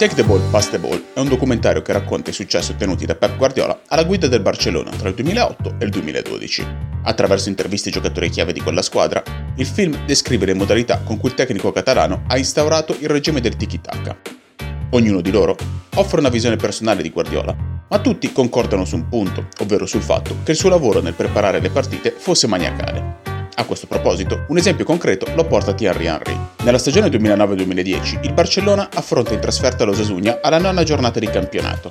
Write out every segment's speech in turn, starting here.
Take the Ball, Pass the Ball è un documentario che racconta i successi ottenuti da Pep Guardiola alla guida del Barcellona tra il 2008 e il 2012. Attraverso interviste ai giocatori chiave di quella squadra, il film descrive le modalità con cui il tecnico catalano ha instaurato il regime del tiki-taka. Ognuno di loro offre una visione personale di Guardiola, ma tutti concordano su un punto, ovvero sul fatto che il suo lavoro nel preparare le partite fosse maniacale. A questo proposito, un esempio concreto lo porta Thierry Henry. Nella stagione 2009-2010, il Barcellona affronta in trasferta lo Sasugna alla nona giornata di campionato.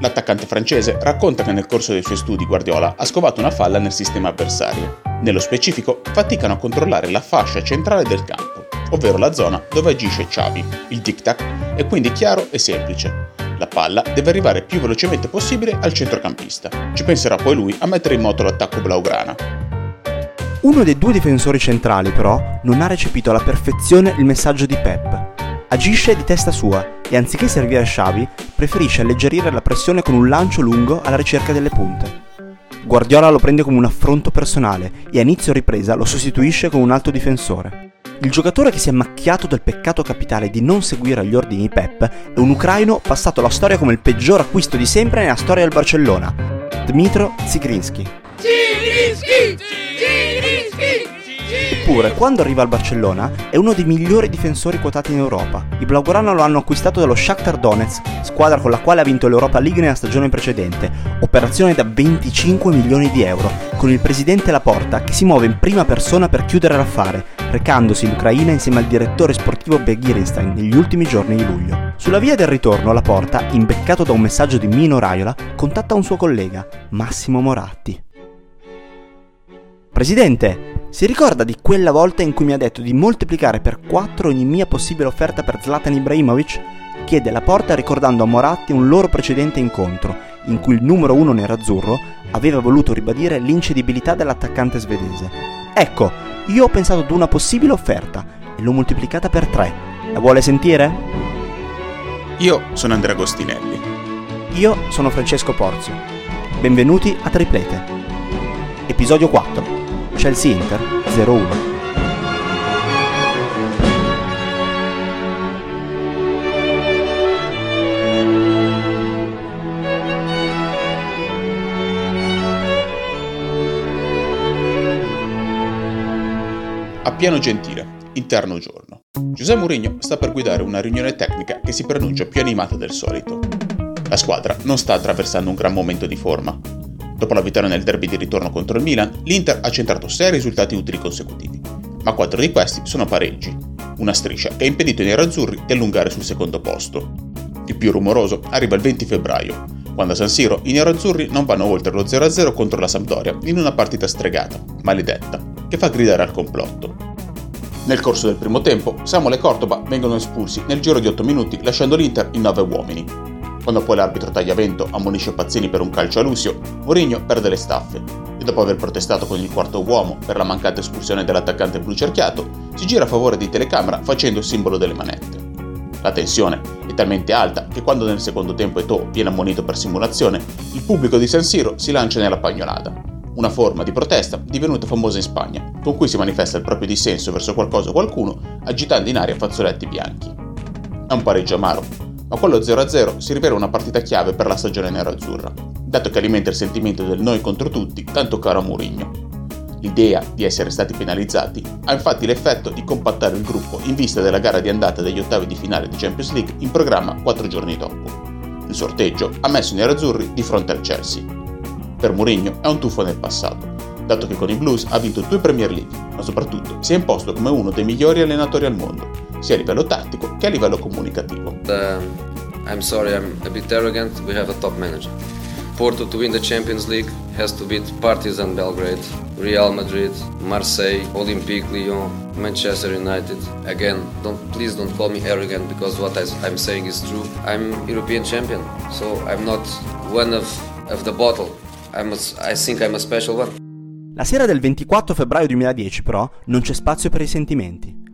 L'attaccante francese racconta che nel corso dei suoi studi Guardiola ha scovato una falla nel sistema avversario. Nello specifico, faticano a controllare la fascia centrale del campo, ovvero la zona dove agisce Xavi. Il tic-tac è quindi chiaro e semplice. La palla deve arrivare più velocemente possibile al centrocampista. Ci penserà poi lui a mettere in moto l'attacco blaugrana. Uno dei due difensori centrali, però, non ha recepito alla perfezione il messaggio di Pep. Agisce di testa sua e anziché servire a Xavi, preferisce alleggerire la pressione con un lancio lungo alla ricerca delle punte. Guardiola lo prende come un affronto personale e a inizio ripresa lo sostituisce con un alto difensore. Il giocatore che si è macchiato del peccato capitale di non seguire gli ordini di Pep è un ucraino passato alla storia come il peggior acquisto di sempre nella storia del Barcellona, Dmitro Zigrinski. Zigrinski! Eppure, quando arriva al Barcellona, è uno dei migliori difensori quotati in Europa. I Blaugrana lo hanno acquistato dallo Shakhtar Donetsk, squadra con la quale ha vinto l'Europa League nella stagione precedente, operazione da 25 milioni di euro, con il presidente Laporta che si muove in prima persona per chiudere l'affare, recandosi in Ucraina insieme al direttore sportivo Begirinstein negli ultimi giorni di luglio. Sulla via del ritorno, Laporta, imbeccato da un messaggio di Mino Raiola, contatta un suo collega, Massimo Moratti. Presidente, si ricorda di quella volta in cui mi ha detto di moltiplicare per 4 ogni mia possibile offerta per Zlatan Ibrahimovic? Chiede la porta ricordando a Moratti un loro precedente incontro, in cui il numero 1 nerazzurro aveva voluto ribadire l'incedibilità dell'attaccante svedese. Ecco, io ho pensato ad una possibile offerta e l'ho moltiplicata per 3. La vuole sentire? Io sono Andrea Agostinelli. Io sono Francesco Porzio. Benvenuti a Triplete. Episodio 4. Chelsea Inter 0-1. A Piano Gentile, interno giorno. Giuseppe Mourinho sta per guidare una riunione tecnica che si pronuncia più animata del solito. La squadra non sta attraversando un gran momento di forma, Dopo la vittoria nel derby di ritorno contro il Milan, l'Inter ha centrato 6 risultati utili consecutivi, ma 4 di questi sono pareggi, una striscia che ha impedito ai nerazzurri di allungare sul secondo posto. Il più rumoroso arriva il 20 febbraio, quando a San Siro i nerazzurri non vanno oltre lo 0-0 contro la Sampdoria in una partita stregata, maledetta, che fa gridare al complotto. Nel corso del primo tempo, Samuel e Cordoba vengono espulsi nel giro di 8 minuti lasciando l'Inter in 9 uomini, quando poi l'arbitro Tagliavento ammonisce Pazzini per un calcio a Lucio, Mourinho perde le staffe e dopo aver protestato con il quarto uomo per la mancata espulsione dell'attaccante blu cerchiato, si gira a favore di telecamera facendo il simbolo delle manette. La tensione è talmente alta che quando nel secondo tempo Eto'o viene ammonito per simulazione, il pubblico di San Siro si lancia nella pagnolata, una forma di protesta divenuta famosa in Spagna, con cui si manifesta il proprio dissenso verso qualcosa o qualcuno agitando in aria fazzoletti bianchi. È un pareggio amaro, ma quello 0-0 si rivela una partita chiave per la stagione nero-azzurra, dato che alimenta il sentimento del noi contro tutti, tanto caro a Mourinho. L'idea di essere stati penalizzati ha infatti l'effetto di compattare il gruppo in vista della gara di andata degli ottavi di finale di Champions League in programma quattro giorni dopo. Il sorteggio ha messo i nerazzurri di fronte al Chelsea. Per Mourinho è un tuffo nel passato, dato che con i Blues ha vinto due Premier League, ma soprattutto si è imposto come uno dei migliori allenatori al mondo sia a livello tattico che a livello comunicativo. Uh, I'm sorry, I'm a bit arrogant. We have a top manager. Porto to win the Champions League has to beat Partizan Belgrade, Real Madrid, Marseille, Olympique Lyon, Manchester United. Again, don't please don't call me arrogant because what I'm saying is true. I'm European champion, so I'm not one of, of the bottle. I'm a, I think I'm a special one. La sera del 24 febbraio 2010 però non c'è spazio per i sentimenti.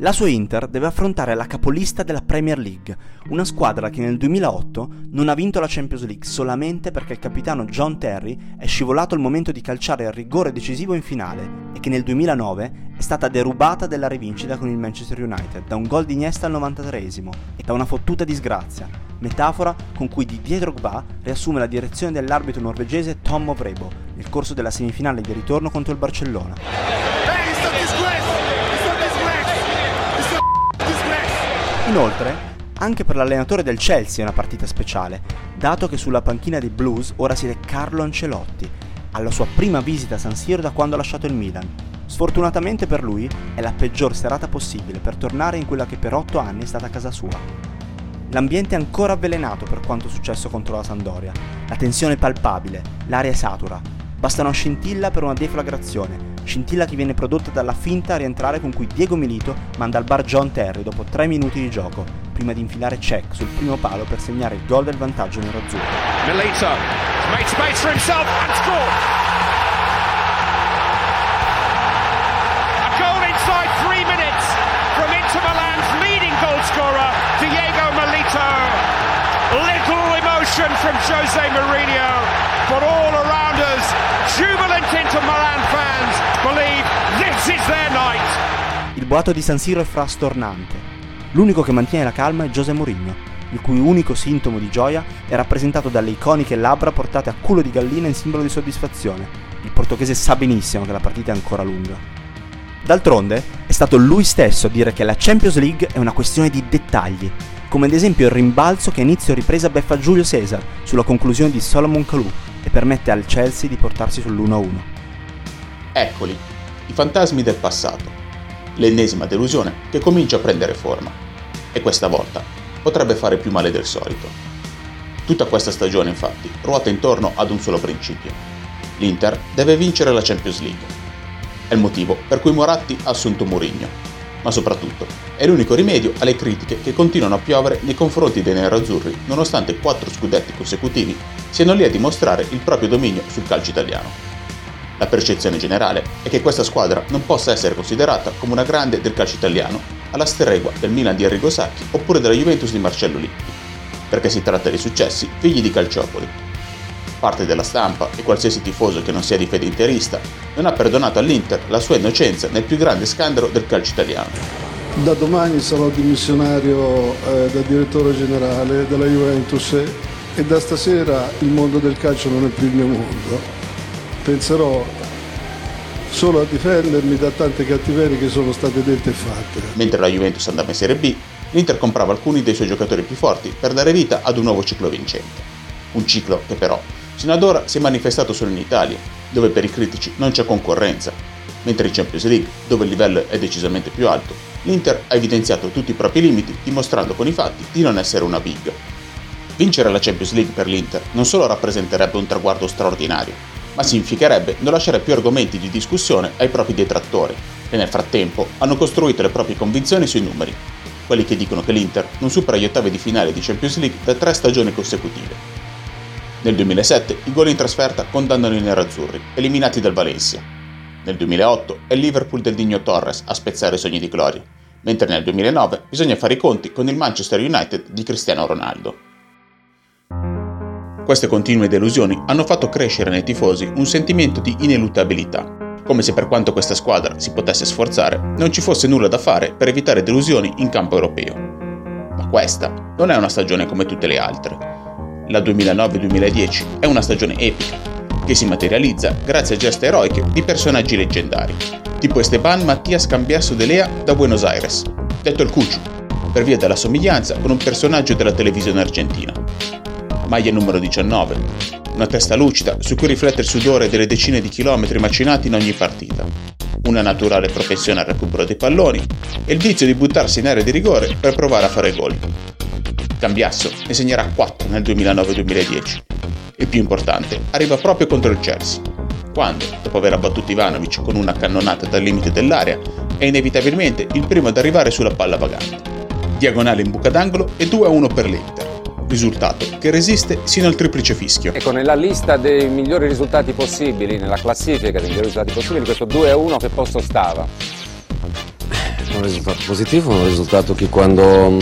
La sua Inter deve affrontare la capolista della Premier League, una squadra che nel 2008 non ha vinto la Champions League solamente perché il capitano John Terry è scivolato al momento di calciare il rigore decisivo in finale e che nel 2009 è stata derubata della rivincita con il Manchester United da un gol di Iniesta al 93esimo e da una fottuta disgrazia, metafora con cui Didier Drogba riassume la direzione dell'arbitro norvegese Tom Ovrebo nel corso della semifinale di ritorno contro il Barcellona. Inoltre, anche per l'allenatore del Chelsea è una partita speciale, dato che sulla panchina dei Blues ora siede Carlo Ancelotti, alla sua prima visita a San Siro da quando ha lasciato il Milan. Sfortunatamente per lui è la peggior serata possibile per tornare in quella che per otto anni è stata casa sua. L'ambiente è ancora avvelenato per quanto successo contro la Sandoria, la tensione è palpabile, l'aria è satura, basta una scintilla per una deflagrazione, scintilla che viene prodotta dalla finta a rientrare con cui Diego Milito manda al bar John Terry dopo 3 minuti di gioco, prima di infilare check sul primo palo per segnare il gol del vantaggio nero-azzurro. Milito made space for himself and scored! A goal inside 3 minutes from Inter Milan's leading goal scorer, Diego Milito. Little emotion from Jose Mourinho, but all around us, jubilant Inter Milan fans believe this is their night. Il boato di San Siro è frastornante. L'unico che mantiene la calma è José Mourinho, il cui unico sintomo di gioia è rappresentato dalle iconiche labbra portate a culo di gallina in simbolo di soddisfazione. Il portoghese sa benissimo che la partita è ancora lunga. D'altronde, è stato lui stesso a dire che la Champions League è una questione di dettagli, come ad esempio il rimbalzo che a inizio ripresa beffa Giulio Cesar sulla conclusione di Solomon Kalou e permette al Chelsea di portarsi sull'1-1. Eccoli, i fantasmi del passato. L'ennesima delusione che comincia a prendere forma. E questa volta potrebbe fare più male del solito. Tutta questa stagione, infatti, ruota intorno ad un solo principio. L'Inter deve vincere la Champions League. È il motivo per cui Moratti ha assunto Mourinho, ma soprattutto è l'unico rimedio alle critiche che continuano a piovere nei confronti dei nerazzurri nonostante quattro scudetti consecutivi siano lì a dimostrare il proprio dominio sul calcio italiano. La percezione generale è che questa squadra non possa essere considerata come una grande del calcio italiano, alla stregua del Milan di Arrigo Sacchi oppure della Juventus di Marcello Lippi, perché si tratta di successi figli di calciopoli. Parte della stampa e qualsiasi tifoso che non sia di fede interista non ha perdonato all'Inter la sua innocenza nel più grande scandalo del calcio italiano. Da domani sarò dimissionario eh, da direttore generale della Juventus e da stasera il mondo del calcio non è più il mio mondo penserò solo a difendermi da tante cattiverie che sono state dette e fatte. Mentre la Juventus andava in Serie B, l'Inter comprava alcuni dei suoi giocatori più forti per dare vita ad un nuovo ciclo vincente. Un ciclo che però, sino ad ora, si è manifestato solo in Italia, dove per i critici non c'è concorrenza, mentre in Champions League, dove il livello è decisamente più alto, l'Inter ha evidenziato tutti i propri limiti, dimostrando con i fatti di non essere una big. Vincere la Champions League per l'Inter non solo rappresenterebbe un traguardo straordinario, ma significherebbe non lasciare più argomenti di discussione ai propri detrattori, che nel frattempo hanno costruito le proprie convinzioni sui numeri, quelli che dicono che l'Inter non supera gli ottavi di finale di Champions League da tre stagioni consecutive. Nel 2007 i gol in trasferta condannano i nerazzurri, eliminati dal Valencia. Nel 2008 è il Liverpool del Digno Torres a spezzare i sogni di gloria, mentre nel 2009 bisogna fare i conti con il Manchester United di Cristiano Ronaldo. Queste continue delusioni hanno fatto crescere nei tifosi un sentimento di ineluttabilità, come se per quanto questa squadra si potesse sforzare, non ci fosse nulla da fare per evitare delusioni in campo europeo. Ma questa non è una stagione come tutte le altre. La 2009-2010 è una stagione epica, che si materializza grazie a geste eroiche di personaggi leggendari, tipo Esteban Mattias Cambiasso de Lea da Buenos Aires, detto il Cuccio, per via della somiglianza con un personaggio della televisione argentina, maglia numero 19, una testa lucida su cui riflette il sudore delle decine di chilometri macinati in ogni partita, una naturale propensione al recupero dei palloni e il vizio di buttarsi in area di rigore per provare a fare gol. Cambiasso ne segnerà 4 nel 2009-2010 e più importante, arriva proprio contro il Chelsea, quando, dopo aver abbattuto Ivanovic con una cannonata dal limite dell'area, è inevitabilmente il primo ad arrivare sulla palla vagante. Diagonale in buca d'angolo e 2-1 per l'Inter risultato che resiste sino al triplice fischio. Ecco, nella lista dei migliori risultati possibili, nella classifica dei migliori risultati possibili, questo 2-1 che posto stava? Un risultato positivo, un risultato che quando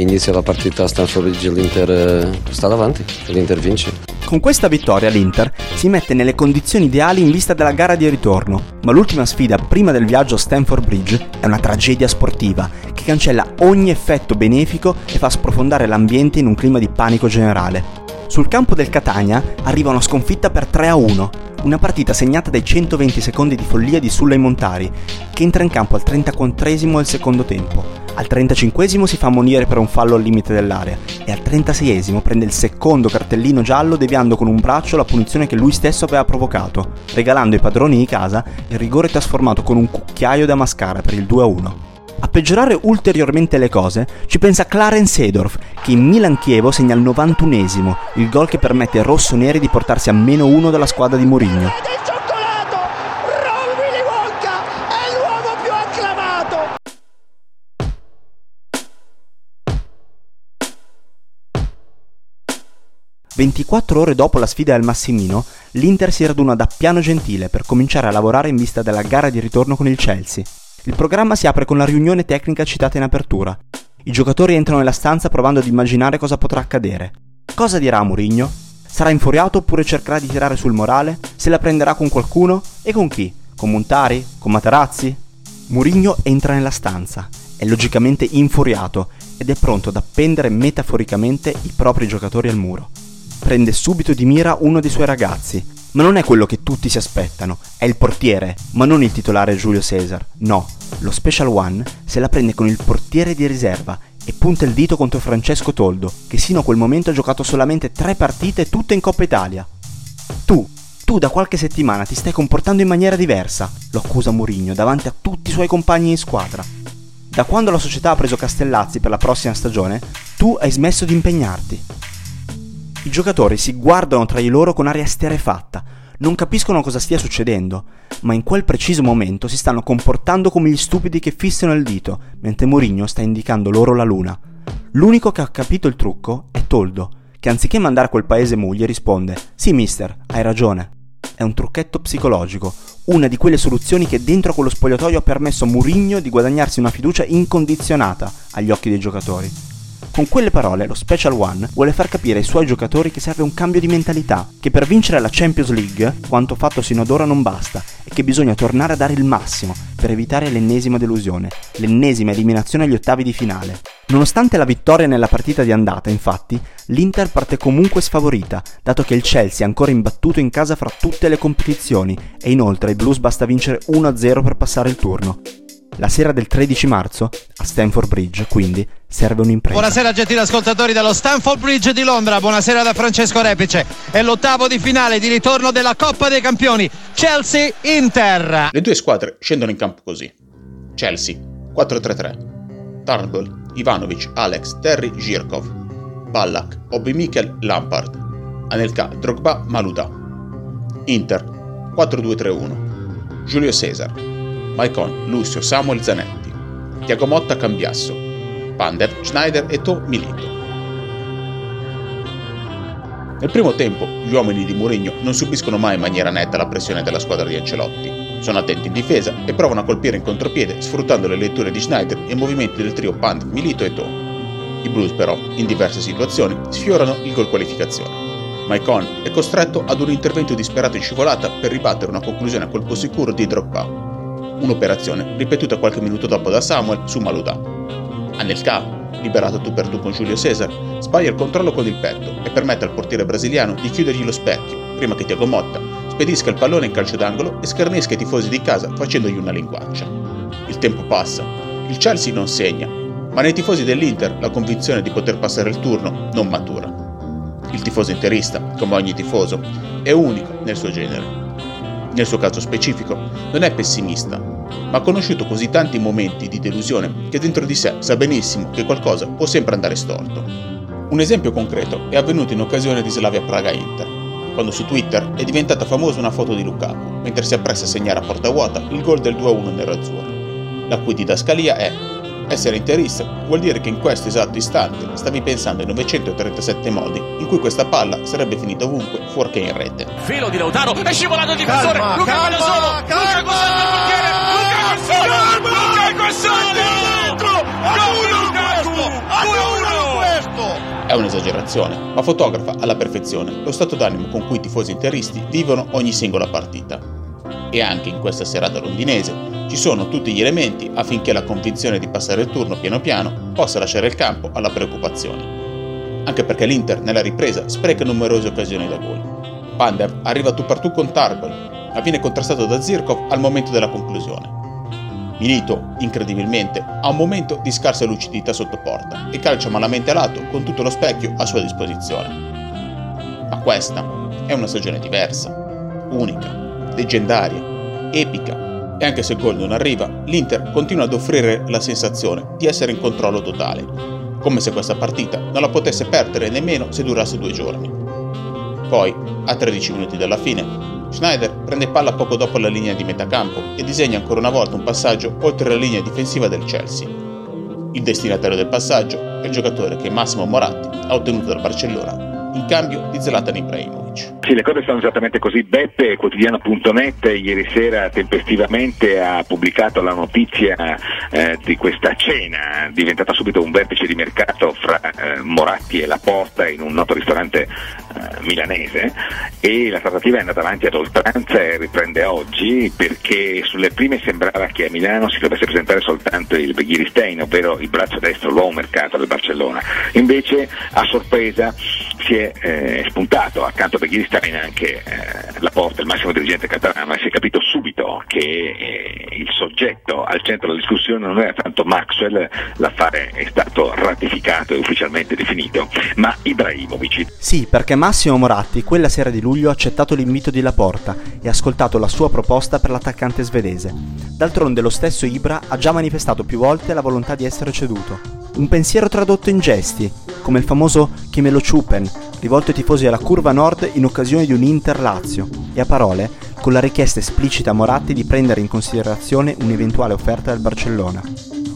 inizia la partita a Stanford Bridge l'Inter eh, sta davanti, l'Inter vince. Con questa vittoria l'Inter si mette nelle condizioni ideali in vista della gara di ritorno, ma l'ultima sfida prima del viaggio a Stanford Bridge è una tragedia sportiva che cancella ogni effetto benefico e fa sprofondare l'ambiente in un clima di panico generale. Sul campo del Catania arriva una sconfitta per 3-1, una partita segnata dai 120 secondi di follia di Sulley Montari, che entra in campo al 34esimo del secondo tempo. Al 35esimo si fa ammonire per un fallo al limite dell'area e al 36esimo prende il secondo cartellino giallo deviando con un braccio la punizione che lui stesso aveva provocato, regalando ai padroni di casa il rigore trasformato con un cucchiaio da mascara per il 2-1. A peggiorare ulteriormente le cose ci pensa Clarence Sedorf, che in Milan-Chievo segna al 91esimo, il gol che permette ai rossoneri di portarsi a meno uno dalla squadra di Mourinho. 24 ore dopo la sfida al Massimino, l'Inter si raduna da Piano Gentile per cominciare a lavorare in vista della gara di ritorno con il Chelsea. Il programma si apre con la riunione tecnica citata in apertura. I giocatori entrano nella stanza provando ad immaginare cosa potrà accadere. Cosa dirà Mourinho? Sarà infuriato oppure cercherà di tirare sul morale? Se la prenderà con qualcuno? E con chi? Con Montari? Con Materazzi? Mourinho entra nella stanza, è logicamente infuriato ed è pronto ad appendere metaforicamente i propri giocatori al muro. Prende subito di mira uno dei suoi ragazzi, ma non è quello che tutti si aspettano, è il portiere, ma non il titolare Giulio Cesar. No, lo Special One se la prende con il portiere di riserva e punta il dito contro Francesco Toldo, che sino a quel momento ha giocato solamente tre partite tutte in Coppa Italia. Tu, tu da qualche settimana ti stai comportando in maniera diversa, lo accusa Mourinho davanti a tutti i suoi compagni in squadra. Da quando la società ha preso Castellazzi per la prossima stagione, tu hai smesso di impegnarti. I giocatori si guardano tra di loro con aria sterefatta, non capiscono cosa stia succedendo, ma in quel preciso momento si stanno comportando come gli stupidi che fissano il dito, mentre Mourinho sta indicando loro la luna. L'unico che ha capito il trucco è Toldo, che anziché mandare a quel paese moglie risponde Sì mister, hai ragione. È un trucchetto psicologico, una di quelle soluzioni che dentro quello spogliatoio ha permesso a Mourinho di guadagnarsi una fiducia incondizionata agli occhi dei giocatori. Con quelle parole lo Special One vuole far capire ai suoi giocatori che serve un cambio di mentalità, che per vincere la Champions League quanto fatto sino ad ora non basta e che bisogna tornare a dare il massimo per evitare l'ennesima delusione, l'ennesima eliminazione agli ottavi di finale. Nonostante la vittoria nella partita di andata, infatti, l'Inter parte comunque sfavorita, dato che il Chelsea è ancora imbattuto in casa fra tutte le competizioni e inoltre ai Blues basta vincere 1-0 per passare il turno. La sera del 13 marzo, a Stanford Bridge, quindi, serve un'impresa. Buonasera gentili ascoltatori dello Stanford Bridge di Londra, buonasera da Francesco Repice. È l'ottavo di finale di ritorno della Coppa dei Campioni, Chelsea-Inter. Le due squadre scendono in campo così. Chelsea, 4-3-3. Turnbull, Ivanovic, Alex, Terry, Zhirkov. Ballack, Obi Mikel, Lampard. Anelka, Drogba, Maluda. Inter, 4-2-3-1. Giulio Cesar, Maicon, Lucio, Samuel Zanetti, Tiago Motta Cambiasso, Pander, Schneider e To Milito. Nel primo tempo, gli uomini di Mourinho non subiscono mai in maniera netta la pressione della squadra di Ancelotti. Sono attenti in difesa e provano a colpire in contropiede sfruttando le letture di Schneider e i movimenti del trio Pander, Milito e To. I Blues però, in diverse situazioni, sfiorano il gol qualificazione. Maicon è costretto ad un intervento disperato in scivolata per ribattere una conclusione a colpo sicuro di Drogba, un'operazione ripetuta qualche minuto dopo da Samuel su Maluda. Anelka, liberato tu per tu con Giulio Cesar, sbaglia il controllo con il petto e permette al portiere brasiliano di chiudergli lo specchio, prima che Tiago Motta spedisca il pallone in calcio d'angolo e schernisca i tifosi di casa facendogli una linguaccia. Il tempo passa, il Chelsea non segna, ma nei tifosi dell'Inter la convinzione di poter passare il turno non matura. Il tifoso interista, come ogni tifoso, è unico nel suo genere nel suo caso specifico, non è pessimista, ma ha conosciuto così tanti momenti di delusione che dentro di sé sa benissimo che qualcosa può sempre andare storto. Un esempio concreto è avvenuto in occasione di Slavia Praga Inter, quando su Twitter è diventata famosa una foto di Lukaku, mentre si appresta a segnare a porta vuota il gol del 2-1 nero-azzurro, la cui didascalia è Essere interista vuol dire che in questo esatto istante stavi pensando ai 937 modi in cui questa palla sarebbe finita ovunque fuorché in rete. Filo di Lautaro, è scivolato il difensore, calma, Luca calma, solo, calma, Luca Guasani il portiere, Luca Guasani, Luca Guasani, Adorano questo! È un'esagerazione, ma fotografa alla perfezione lo stato d'animo con cui i tifosi interisti vivono ogni singola partita. E anche in questa serata londinese ci sono tutti gli elementi affinché la convinzione di passare il turno piano piano possa lasciare il campo alla preoccupazione. Anche perché l'Inter nella ripresa spreca numerose occasioni da gol. Pandev arriva tu per tu con Tarbel, ma viene contrastato da Zirkov al momento della conclusione. Milito, incredibilmente, ha un momento di scarsa lucidità sotto porta e calcia malamente a lato con tutto lo specchio a sua disposizione. Ma questa è una stagione diversa, unica, leggendaria, epica e anche se il gol non arriva, l'Inter continua ad offrire la sensazione di essere in controllo totale, come se questa partita non la potesse perdere nemmeno se durasse due giorni. Poi, a 13 minuti dalla fine, Schneider prende palla poco dopo la linea di metà campo e disegna ancora una volta un passaggio oltre la linea difensiva del Chelsea. Il destinatario del passaggio è il giocatore che Massimo Moratti ha ottenuto dal Barcellona in cambio di Zlatan Ibrahimovic. Sì, le cose sono esattamente così. Beppe, quotidiano.net, ieri sera tempestivamente ha pubblicato la notizia eh, di questa cena, diventata subito un vertice di mercato fra eh, Moratti e Laporta in un noto ristorante eh, milanese e la trattativa è andata avanti ad oltranza e riprende oggi perché sulle prime sembrava che a Milano si dovesse presentare soltanto il Beghiristein, ovvero il braccio destro, l'uomo mercato del Barcellona. Invece a sorpresa si è eh, spuntato accanto a Beghiristein anche eh, la porta, il massimo dirigente catalano, e si è capito subito che eh, il soggetto al centro della discussione non era tanto Maxwell, l'affare è stato ratificato e ufficialmente definito, ma Ibrahimovic. Sì, perché Massimo Moratti quella sera di luglio ha accettato l'invito di Laporta e ha ascoltato la sua proposta per l'attaccante svedese. D'altronde lo stesso Ibra ha già manifestato più volte la volontà di essere ceduto. Un pensiero tradotto in gesti, come il famoso Che ciupen, rivolto ai tifosi della curva nord in occasione di un Inter Lazio, e a parole con la richiesta esplicita a Moratti di prendere in considerazione un'eventuale offerta del Barcellona.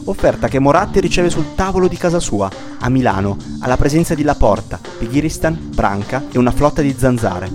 Offerta che Moratti riceve sul tavolo di casa sua, a Milano, alla presenza di Laporta, Pighiristan, Branca e una flotta di zanzare.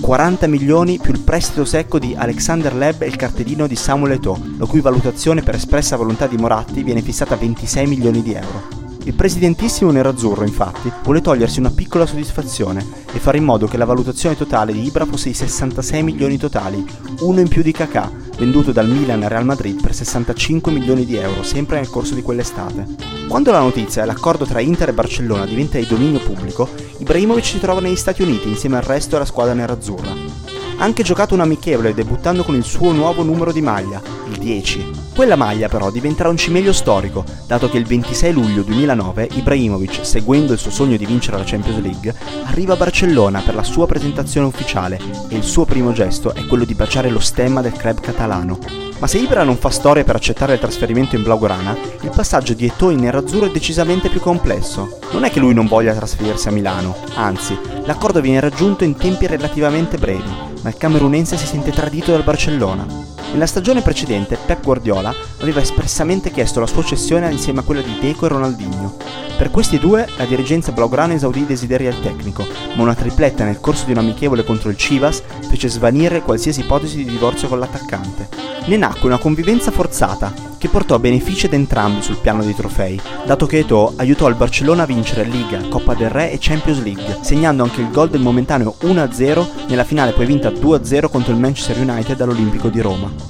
40 milioni più il prestito secco di Alexander Leb e il cartellino di Samuel Eto'o, la cui valutazione per espressa volontà di Moratti viene fissata a 26 milioni di euro. Il presidentissimo nerazzurro, infatti, vuole togliersi una piccola soddisfazione e fare in modo che la valutazione totale di Ibra fosse di 66 milioni totali, uno in più di Kakà, venduto dal Milan al Real Madrid per 65 milioni di euro, sempre nel corso di quell'estate. Quando la notizia e l'accordo tra Inter e Barcellona diventa di dominio pubblico, Ibrahimovic si trova negli Stati Uniti insieme al resto della squadra nerazzurra. Ha anche giocato un amichevole debuttando con il suo nuovo numero di maglia, il 10. Quella maglia però diventerà un cimelio storico, dato che il 26 luglio 2009 Ibrahimovic, seguendo il suo sogno di vincere la Champions League, arriva a Barcellona per la sua presentazione ufficiale e il suo primo gesto è quello di baciare lo stemma del club catalano. Ma se Ibra non fa storia per accettare il trasferimento in Blaugrana, il passaggio di Eto'o in nerazzurro è decisamente più complesso. Non è che lui non voglia trasferirsi a Milano, anzi, l'accordo viene raggiunto in tempi relativamente brevi, ma il camerunense si sente tradito dal Barcellona. Nella stagione precedente Pep Guardiola aveva espressamente chiesto la sua cessione insieme a quella di Deco e Ronaldinho. Per questi due la dirigenza blaugrana esaudì i desideri del tecnico, ma una tripletta nel corso di un amichevole contro il Chivas fece svanire qualsiasi ipotesi di divorzio con l'attaccante. Ne nacque una convivenza forzata, che portò benefici ad entrambi sul piano dei trofei, dato che Eto'o aiutò il Barcellona a vincere Liga, Coppa del Re e Champions League, segnando anche il gol del momentaneo 1-0 nella finale poi vinta 2-0 contro il Manchester United all'Olimpico di Roma.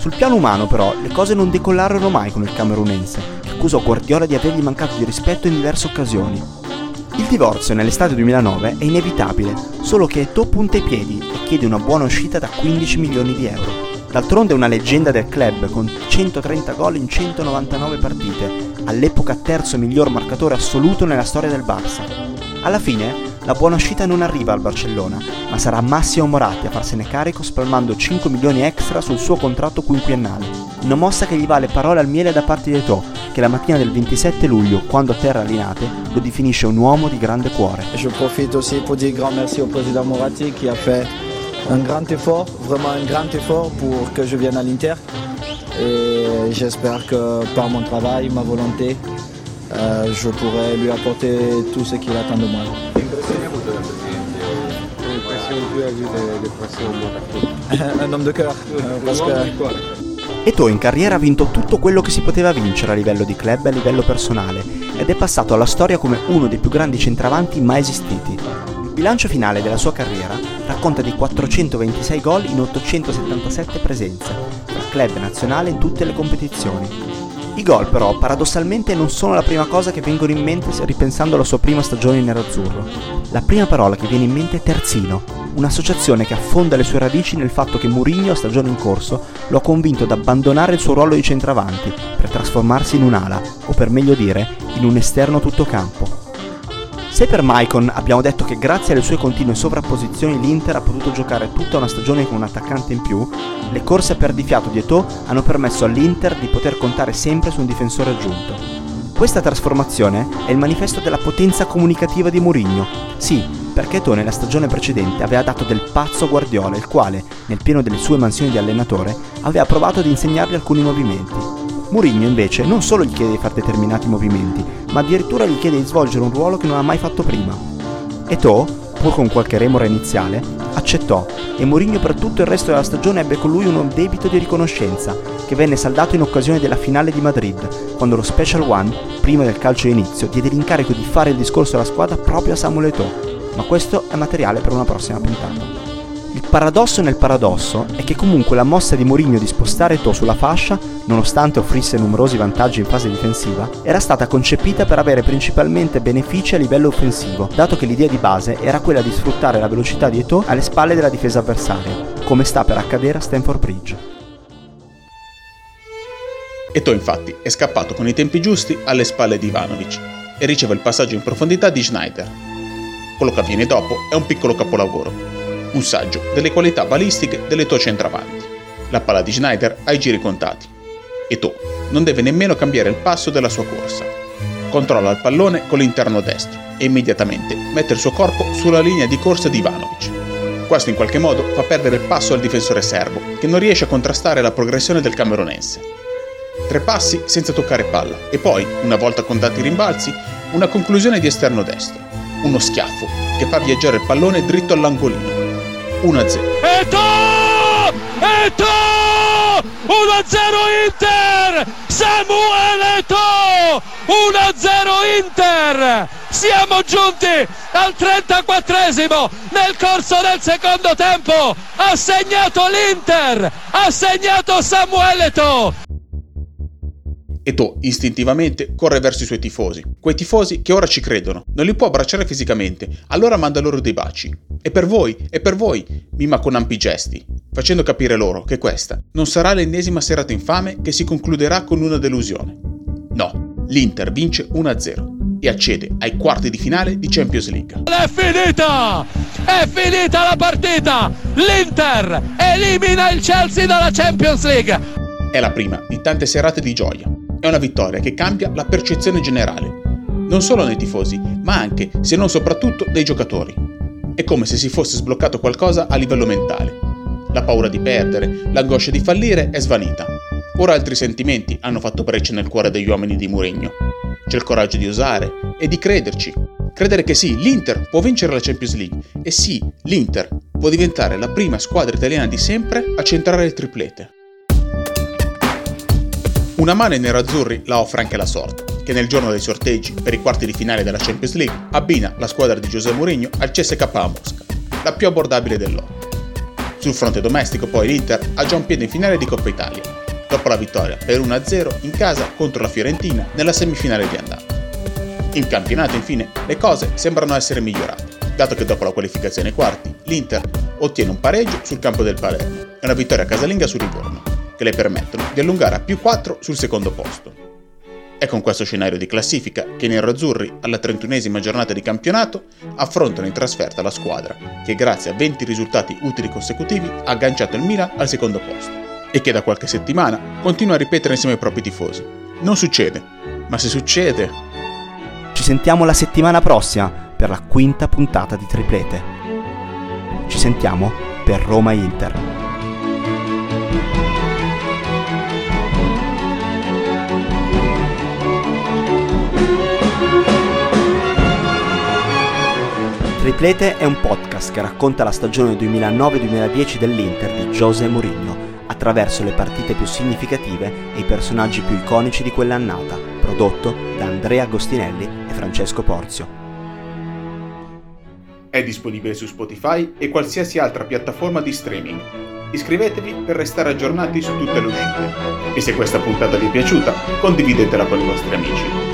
Sul piano umano però le cose non decollarono mai con il camerunense, che accusò Guardiola di avergli mancato di rispetto in diverse occasioni. Il divorzio nell'estate 2009 è inevitabile, solo che Eto'o punta i piedi e chiede una buona uscita da 15 milioni di euro. D'altronde è una leggenda del club con 130 gol in 199 partite, all'epoca terzo miglior marcatore assoluto nella storia del Barça. Alla fine la buona uscita non arriva al Barcellona, ma sarà Massimo Moratti a farsene carico spalmando 5 milioni extra sul suo contratto quinquennale. Una mossa che gli vale parole al miele da parte di Eto'o, che la mattina del 27 luglio, quando a terra Linate, lo definisce un uomo di grande cuore. Je profite aussi pour dire grand merci au président Moratti qui a fait un grand effort, vraiment un grand effort pour que je vienne à l'Inter. Et j'espère que par mon travail, ma volonté, euh, je pourrai lui apporter tout ce qu'il attend de moi. Un homme de cœur, euh, Eto'o in carriera ha vinto tutto quello che si poteva vincere a livello di club e a livello personale ed è passato alla storia come uno dei più grandi centravanti mai esistiti. Il bilancio finale della sua carriera racconta di 426 gol in 877 presenze, tra club e nazionale in tutte le competizioni. I gol però paradossalmente non sono la prima cosa che vengono in mente ripensando alla sua prima stagione in nerazzurro. La prima parola che viene in mente è terzino, un'associazione che affonda le sue radici nel fatto che Mourinho a stagione in corso lo ha convinto ad abbandonare il suo ruolo di centravanti per trasformarsi in un'ala, o per meglio dire, in un esterno tutto campo. Se per Maicon abbiamo detto che grazie alle sue continue sovrapposizioni l'Inter ha potuto giocare tutta una stagione con un attaccante in più, le corse a perdifiato di Eto'o hanno permesso all'Inter di poter contare sempre su un difensore aggiunto. Questa trasformazione è il manifesto della potenza comunicativa di Mourinho. Sì, perché Eto'o nella stagione precedente aveva dato del pazzo a Guardiola, il quale, nel pieno delle sue mansioni di allenatore, aveva provato ad insegnargli alcuni movimenti. Mourinho invece non solo gli chiede di fare determinati movimenti, ma addirittura gli chiede di svolgere un ruolo che non ha mai fatto prima. Eto'o, pur con qualche remora iniziale, accettò e Mourinho per tutto il resto della stagione ebbe con lui un debito di riconoscenza che venne saldato in occasione della finale di Madrid, quando lo Special One, prima del calcio inizio, diede l'incarico di fare il discorso alla squadra proprio a Samuel Eto'o, ma questo è materiale per una prossima puntata. Il paradosso nel paradosso è che comunque la mossa di Mourinho di spostare Eto'o sulla fascia, nonostante offrisse numerosi vantaggi in fase difensiva, era stata concepita per avere principalmente benefici a livello offensivo, dato che l'idea di base era quella di sfruttare la velocità di Eto'o alle spalle della difesa avversaria, come sta per accadere a Stanford Bridge. Eto'o infatti è scappato con i tempi giusti alle spalle di Ivanovic e riceve il passaggio in profondità di Schneider. Quello che avviene dopo è un piccolo capolavoro, un saggio delle qualità balistiche delle tue centravanti. La palla di Schneider ha i giri contati. E tu non deve nemmeno cambiare il passo della sua corsa. Controlla il pallone con l'interno destro e immediatamente mette il suo corpo sulla linea di corsa di Ivanovic. Questo in qualche modo fa perdere il passo al difensore serbo, che non riesce a contrastare la progressione del camerunense. Tre passi senza toccare palla e poi, una volta contati i rimbalzi, una conclusione di esterno destro. Uno schiaffo che fa viaggiare il pallone dritto all'angolino 1-0. Eto! Eto! 1-0 Inter! Samuele Eto! 1-0 Inter! Siamo giunti al 34esimo nel corso del secondo tempo! Ha segnato l'Inter! Ha segnato Samuele Eto! Eto istintivamente corre verso i suoi tifosi, quei tifosi che ora ci credono, non li può abbracciare fisicamente, allora manda loro dei baci. E per voi, e per voi, mima con ampi gesti, facendo capire loro che questa non sarà l'ennesima serata infame che si concluderà con una delusione. No, l'Inter vince 1-0 e accede ai quarti di finale di Champions League. È finita! È finita la partita! L'Inter elimina il Chelsea dalla Champions League! È la prima di tante serate di gioia è una vittoria che cambia la percezione generale, non solo nei tifosi, ma anche, se non soprattutto, dei giocatori. È come se si fosse sbloccato qualcosa a livello mentale. La paura di perdere, l'angoscia di fallire è svanita. Ora altri sentimenti hanno fatto breccia nel cuore degli uomini di Mourinho. C'è il coraggio di osare e di crederci. Credere che sì, l'Inter può vincere la Champions League e sì, l'Inter può diventare la prima squadra italiana di sempre a centrare il triplete. Una mano ai nerazzurri la offre anche la sorte, che nel giorno dei sorteggi per i quarti di finale della Champions League abbina la squadra di José Mourinho al CSK a Mosca, la più abbordabile dell'otto. Sul fronte domestico poi l'Inter ha già un piede in finale di Coppa Italia, dopo la vittoria per 1-0 in casa contro la Fiorentina nella semifinale di andata. In campionato infine le cose sembrano essere migliorate, dato che dopo la qualificazione ai quarti l'Inter ottiene un pareggio sul campo del Palermo e una vittoria casalinga su Livorno che le permettono di allungare a più 4 sul secondo posto. È con questo scenario di classifica che i nerazzurri, alla 31esima giornata di campionato, affrontano in trasferta la squadra che grazie a 20 risultati utili consecutivi ha agganciato il Milan al secondo posto e che da qualche settimana continua a ripetere insieme ai propri tifosi. Non succede, ma se succede... Ci sentiamo la settimana prossima per la quinta puntata di Triplete. Ci sentiamo per Roma Inter. Triplete è un podcast che racconta la stagione 2009-2010 dell'Inter di José Mourinho attraverso le partite più significative e i personaggi più iconici di quell'annata, prodotto da Andrea Agostinelli e Francesco Porzio. È disponibile su Spotify e qualsiasi altra piattaforma di streaming. Iscrivetevi per restare aggiornati su tutte le uscite. E se questa puntata vi è piaciuta, condividetela con i vostri amici.